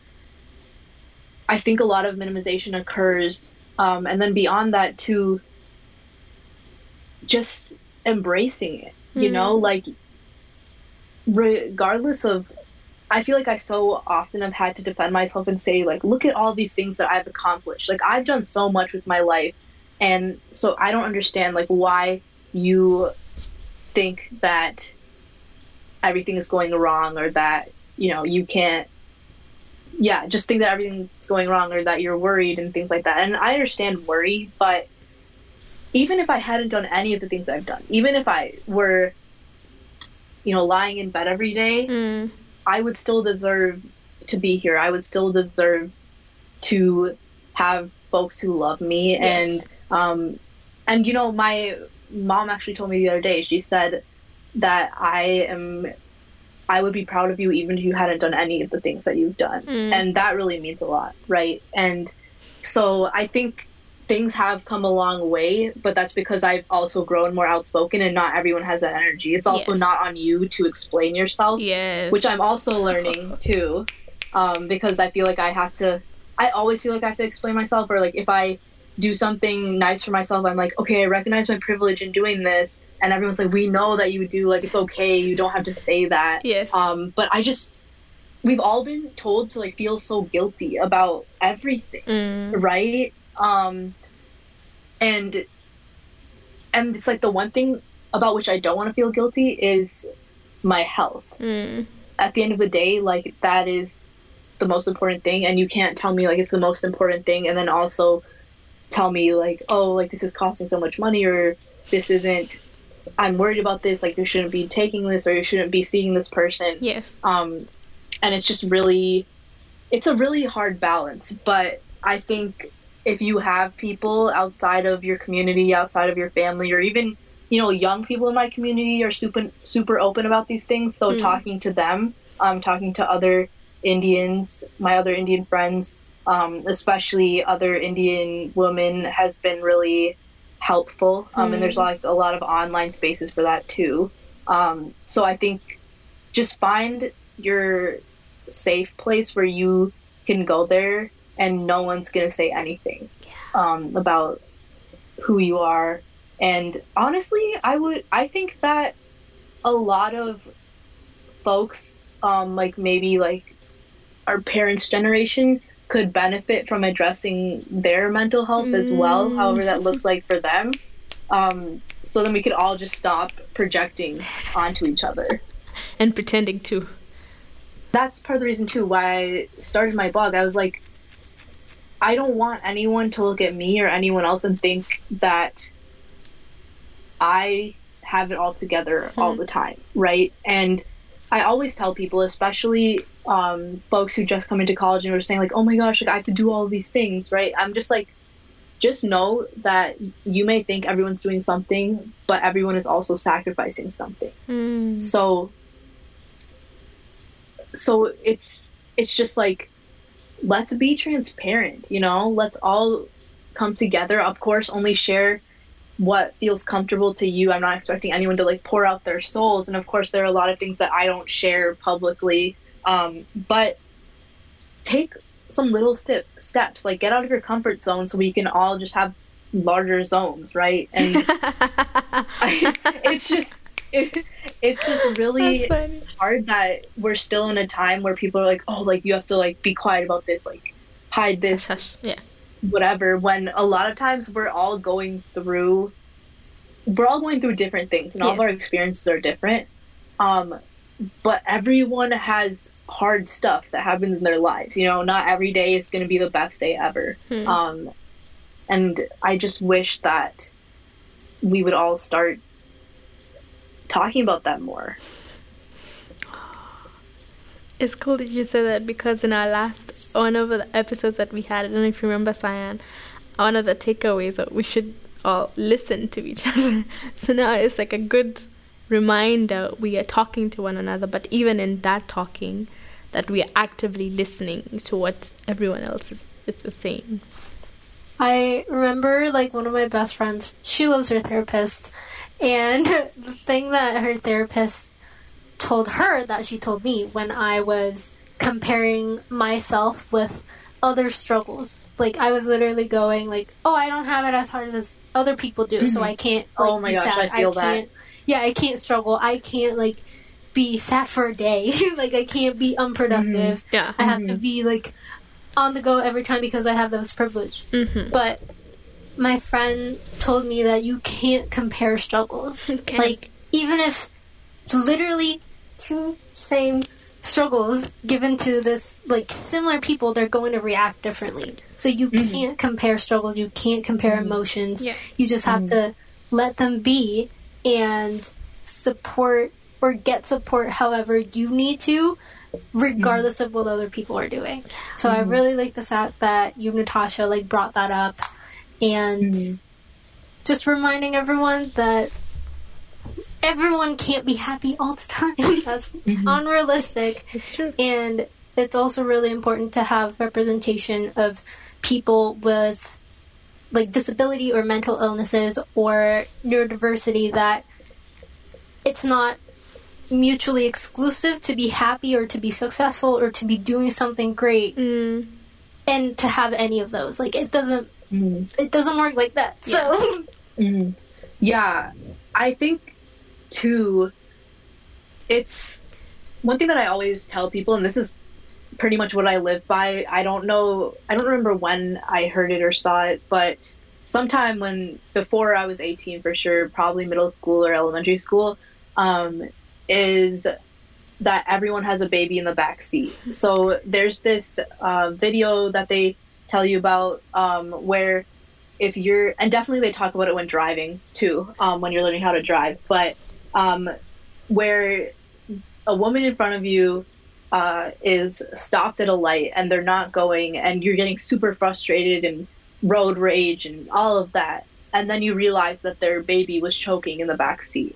I think a lot of minimization occurs, um, and then beyond that, too, just embracing it. You mm. know, like regardless of I feel like I so often have had to defend myself and say, like, look at all these things that I've accomplished. Like, I've done so much with my life. And so I don't understand, like, why you think that everything is going wrong or that, you know, you can't, yeah, just think that everything's going wrong or that you're worried and things like that. And I understand worry, but even if I hadn't done any of the things I've done, even if I were, you know, lying in bed every day, mm I would still deserve to be here. I would still deserve to have folks who love me yes. and um and you know my mom actually told me the other day she said that I am I would be proud of you even if you hadn't done any of the things that you've done. Mm. And that really means a lot, right? And so I think things have come a long way, but that's because I've also grown more outspoken and not everyone has that energy. It's also yes. not on you to explain yourself. Yes. Which I'm also learning too. Um, because I feel like I have to I always feel like I have to explain myself or like if I do something nice for myself, I'm like, okay, I recognize my privilege in doing this and everyone's like, We know that you do like it's okay, you don't have to say that. Yes. Um, but I just we've all been told to like feel so guilty about everything. Mm. Right? Um, and and it's like the one thing about which I don't want to feel guilty is my health. Mm. At the end of the day, like that is the most important thing, and you can't tell me like it's the most important thing, and then also tell me like, oh, like this is costing so much money, or this isn't. I'm worried about this. Like you shouldn't be taking this, or you shouldn't be seeing this person. Yes. Um, and it's just really, it's a really hard balance. But I think if you have people outside of your community, outside of your family, or even you know young people in my community are super super open about these things. So mm. talking to them, um, talking to other Indians, my other Indian friends, um, especially other Indian women, has been really helpful. Um, mm. And there's hmm. like a lot of online spaces for that too. Um, so I think just find your safe place where you can go there and no one's going to say anything um, about who you are. And honestly, I would, I think that a lot of folks, um, like maybe like our parents' generation, could benefit from addressing their mental health mm. as well, mm. however that looks like for them. Um, so then we could all just stop projecting onto each other and pretending to. That's part of the reason too why I started my blog. I was like, I don't want anyone to look at me or anyone else and think that I have it all together mm-hmm. all the time, right? And I always tell people, especially um, folks who just come into college and are saying like, "Oh my gosh, like I have to do all these things," right? I'm just like, just know that you may think everyone's doing something, but everyone is also sacrificing something. Mm. So, so it's it's just like, let's be transparent. You know, let's all come together. Of course, only share what feels comfortable to you. I'm not expecting anyone to like pour out their souls, and of course, there are a lot of things that I don't share publicly. Um, but take some little step steps, like get out of your comfort zone, so we can all just have larger zones, right? And I, it's just. It, it's just really hard that we're still in a time where people are like, oh, like you have to like be quiet about this, like hide this, yeah. whatever when a lot of times we're all going through we're all going through different things and all of our experiences are different um but everyone has hard stuff that happens in their lives you know not every day is going to be the best day ever. Hmm. um and i just wish that we would all start talking about that more it's cool that you said that because in our last one of the episodes that we had, I don't know if you remember, Cyan, one of the takeaways that we should all listen to each other. So now it's like a good reminder we are talking to one another, but even in that talking, that we are actively listening to what everyone else is, is saying. I remember like one of my best friends, she loves her therapist, and the thing that her therapist told her that she told me when I was comparing myself with other struggles. Like I was literally going like, "Oh, I don't have it as hard as other people do, mm-hmm. so I can't like oh my be gosh, sad. I, feel I can't that. Yeah, I can't struggle. I can't like be sad for a day. like I can't be unproductive. Mm-hmm. Yeah. I have mm-hmm. to be like on the go every time because I have this privilege. Mm-hmm. But my friend told me that you can't compare struggles. Okay. Like even if literally two same struggles given to this like similar people they're going to react differently so you mm-hmm. can't compare struggles you can't compare mm-hmm. emotions yeah. you just have mm-hmm. to let them be and support or get support however you need to regardless of what other people are doing so i mm-hmm. really like the fact that you natasha like brought that up and mm-hmm. just reminding everyone that everyone can't be happy all the time. That's mm-hmm. unrealistic. It's true. And it's also really important to have representation of people with like disability or mental illnesses or neurodiversity that it's not mutually exclusive to be happy or to be successful or to be doing something great mm. and to have any of those like it doesn't mm. it doesn't work like that yeah. so mm. yeah i think too, it's one thing that I always tell people, and this is pretty much what I live by. I don't know, I don't remember when I heard it or saw it, but sometime when before I was 18 for sure, probably middle school or elementary school, um, is that everyone has a baby in the back seat. So there's this uh, video that they tell you about um, where if you're, and definitely they talk about it when driving too, um, when you're learning how to drive, but um, where a woman in front of you uh, is stopped at a light and they're not going, and you're getting super frustrated and road rage and all of that, and then you realize that their baby was choking in the back seat.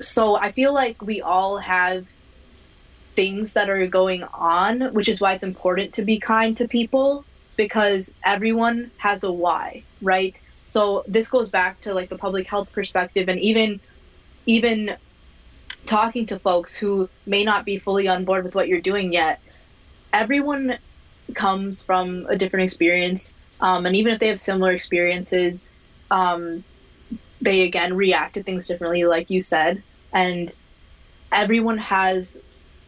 So I feel like we all have things that are going on, which is why it's important to be kind to people because everyone has a why, right? So this goes back to like the public health perspective and even even talking to folks who may not be fully on board with what you're doing yet, everyone comes from a different experience. Um, and even if they have similar experiences, um, they again react to things differently, like you said. And everyone has,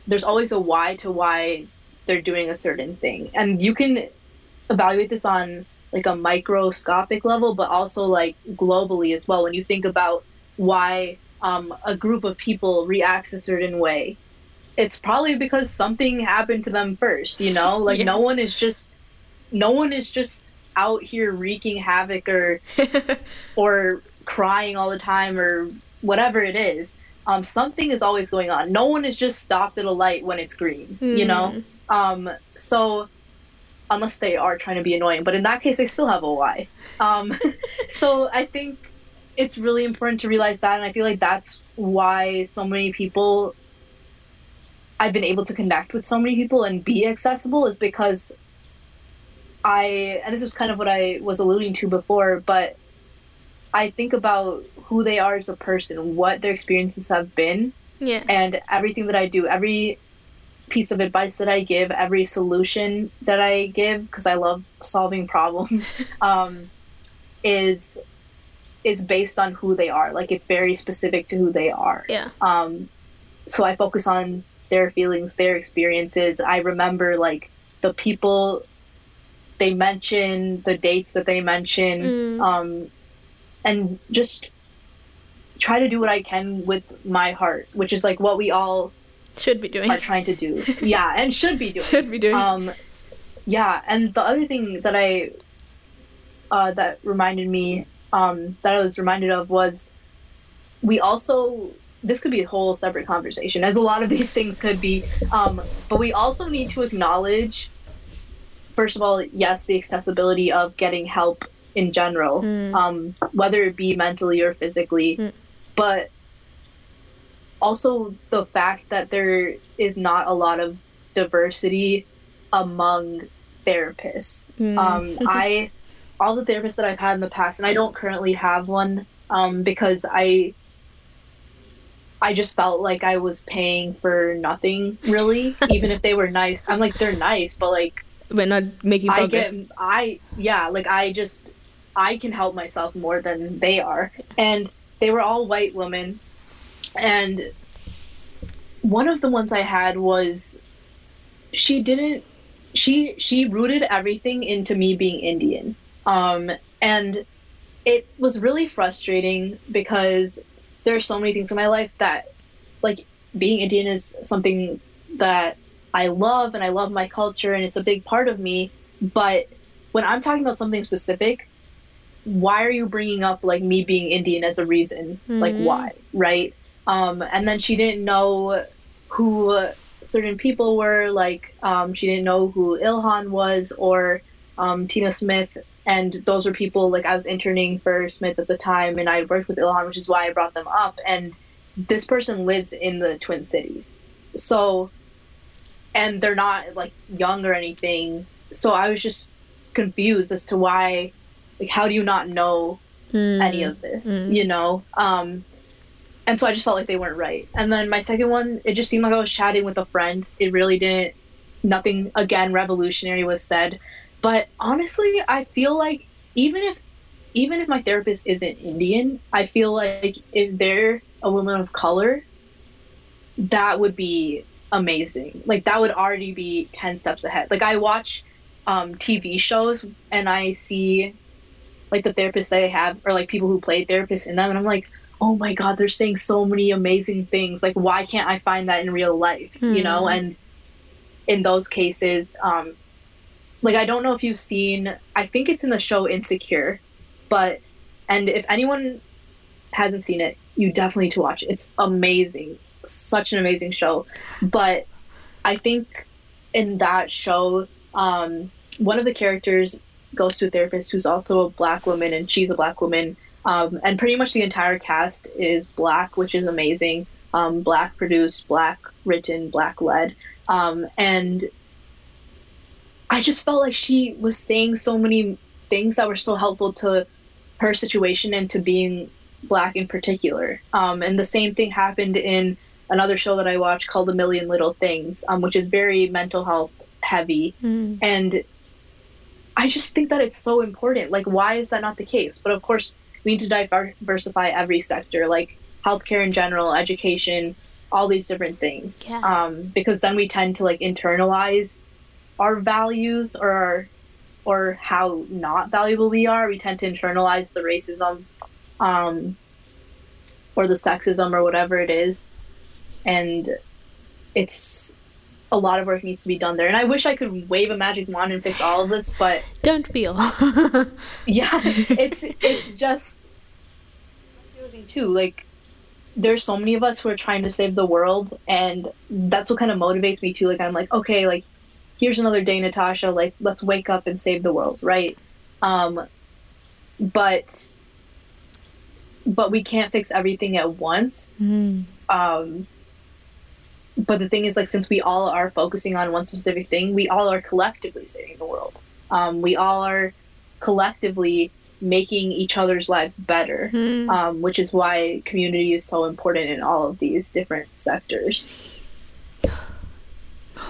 there's always a why to why they're doing a certain thing. And you can evaluate this on like a microscopic level, but also like globally as well. When you think about why um, a group of people reacts a certain way, it's probably because something happened to them first. You know, like yes. no one is just no one is just out here wreaking havoc or or crying all the time or whatever it is, um, something is always going on. No one is just stopped at a light when it's green, mm. you know? Hmm. Um, so, unless they are trying to be annoying, but in that case, they still have a why. Um, so, I think it's really important to realize that, and I feel like that's why so many people I've been able to connect with so many people and be accessible is because I, and this is kind of what I was alluding to before, but I think about who they are as a person, what their experiences have been, yeah, and everything that I do, every piece of advice that I give, every solution that I give, because I love solving problems, um, is is based on who they are. Like it's very specific to who they are. Yeah. Um, so I focus on their feelings, their experiences. I remember like the people they mention, the dates that they mention, mm. um, and just try to do what I can with my heart, which is like what we all should be doing. Are trying to do, yeah, and should be doing. should be doing. Um, yeah, and the other thing that I uh, that reminded me um, that I was reminded of was we also this could be a whole separate conversation, as a lot of these things could be. Um, but we also need to acknowledge, first of all, yes, the accessibility of getting help in general, mm. um, whether it be mentally or physically, mm. but also the fact that there is not a lot of diversity among therapists. Mm. Um, I all the therapists that I've had in the past, and I don't currently have one um, because I I just felt like I was paying for nothing, really. Even if they were nice, I'm like they're nice, but like we're not making progress. I get, I yeah, like I just I can help myself more than they are, and they were all white women, and one of the ones I had was she didn't she she rooted everything into me being Indian, um, and it was really frustrating because there are so many things in my life that, like, being Indian is something that I love and I love my culture and it's a big part of me. But when I'm talking about something specific, why are you bringing up like me being Indian as a reason? Mm-hmm. Like why, right? Um, and then she didn't know who certain people were. Like um, she didn't know who Ilhan was or um, Tina Smith and those were people like I was interning for Smith at the time, and I worked with Ilhan, which is why I brought them up. And this person lives in the Twin Cities, so and they're not like young or anything. So I was just confused as to why, like, how do you not know mm. any of this? Mm. You know. Um, and so I just felt like they weren't right. And then my second one, it just seemed like I was chatting with a friend. It really didn't. Nothing again revolutionary was said but honestly, I feel like even if even if my therapist isn't Indian, I feel like if they're a woman of color, that would be amazing. Like that would already be 10 steps ahead. Like I watch um, TV shows and I see like the therapists they have or like people who play therapists in them and I'm like, "Oh my god, they're saying so many amazing things. Like why can't I find that in real life?" Mm. You know, hmm. and in those cases um, like I don't know if you've seen I think it's in the show Insecure, but and if anyone hasn't seen it, you definitely need to watch it. It's amazing. Such an amazing show. But I think in that show, um, one of the characters goes to a therapist who's also a black woman and she's a black woman. Um, and pretty much the entire cast is black, which is amazing. Um, black produced, black written, black led. Um, and I just felt like she was saying so many things that were so helpful to her situation and to being black in particular. Um, and the same thing happened in another show that I watched called A Million Little Things, um, which is very mental health heavy. Mm. And I just think that it's so important. Like, why is that not the case? But of course, we need to diversify every sector, like healthcare in general, education, all these different things. Yeah. Um, because then we tend to like internalize our values or our, or how not valuable we are, we tend to internalize the racism um, or the sexism or whatever it is. And it's a lot of work needs to be done there. And I wish I could wave a magic wand and fix all of this, but don't be all. yeah, it's it's just too. Like, there's so many of us who are trying to save the world, and that's what kind of motivates me too. Like, I'm like, okay, like, here's another day, Natasha. Like, let's wake up and save the world, right? Um, but but we can't fix everything at once. Mm. Um, but the thing is, like, since we all are focusing on one specific thing, we all are collectively saving the world. Um, we all are collectively making each other's lives better, Mm. um, which is why community is so important in all of these different sectors.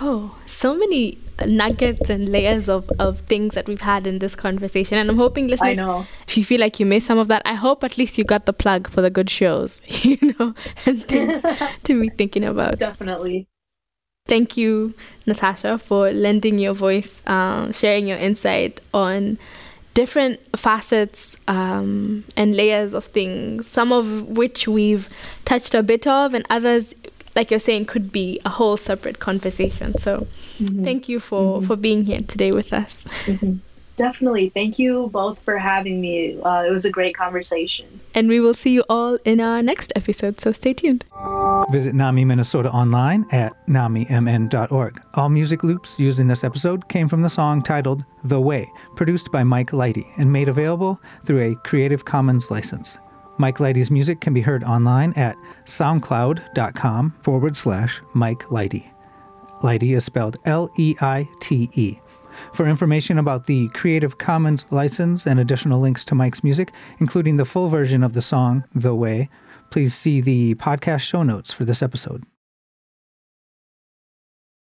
Oh, so many nuggets and layers of, of things that we've had in this conversation. And I'm hoping I listeners, know. if you feel like you missed some of that, I hope at least you got the plug for the good shows, you know, and things to be thinking about. Definitely. Thank you, Natasha, for lending your voice, um, sharing your insight on different facets um, and layers of things, some of which we've touched a bit of, and others, like you're saying, could be a whole separate conversation. So, mm-hmm. thank you for, mm-hmm. for being here today with us. Mm-hmm. Definitely. Thank you both for having me. Uh, it was a great conversation. And we will see you all in our next episode, so stay tuned. Visit NAMI Minnesota online at namimn.org. All music loops used in this episode came from the song titled The Way, produced by Mike Leite and made available through a Creative Commons license. Mike Leite's music can be heard online at soundcloud.com forward slash Mike Leite. Leite is spelled L E I T E. For information about the Creative Commons license and additional links to Mike's music, including the full version of the song The Way, please see the podcast show notes for this episode.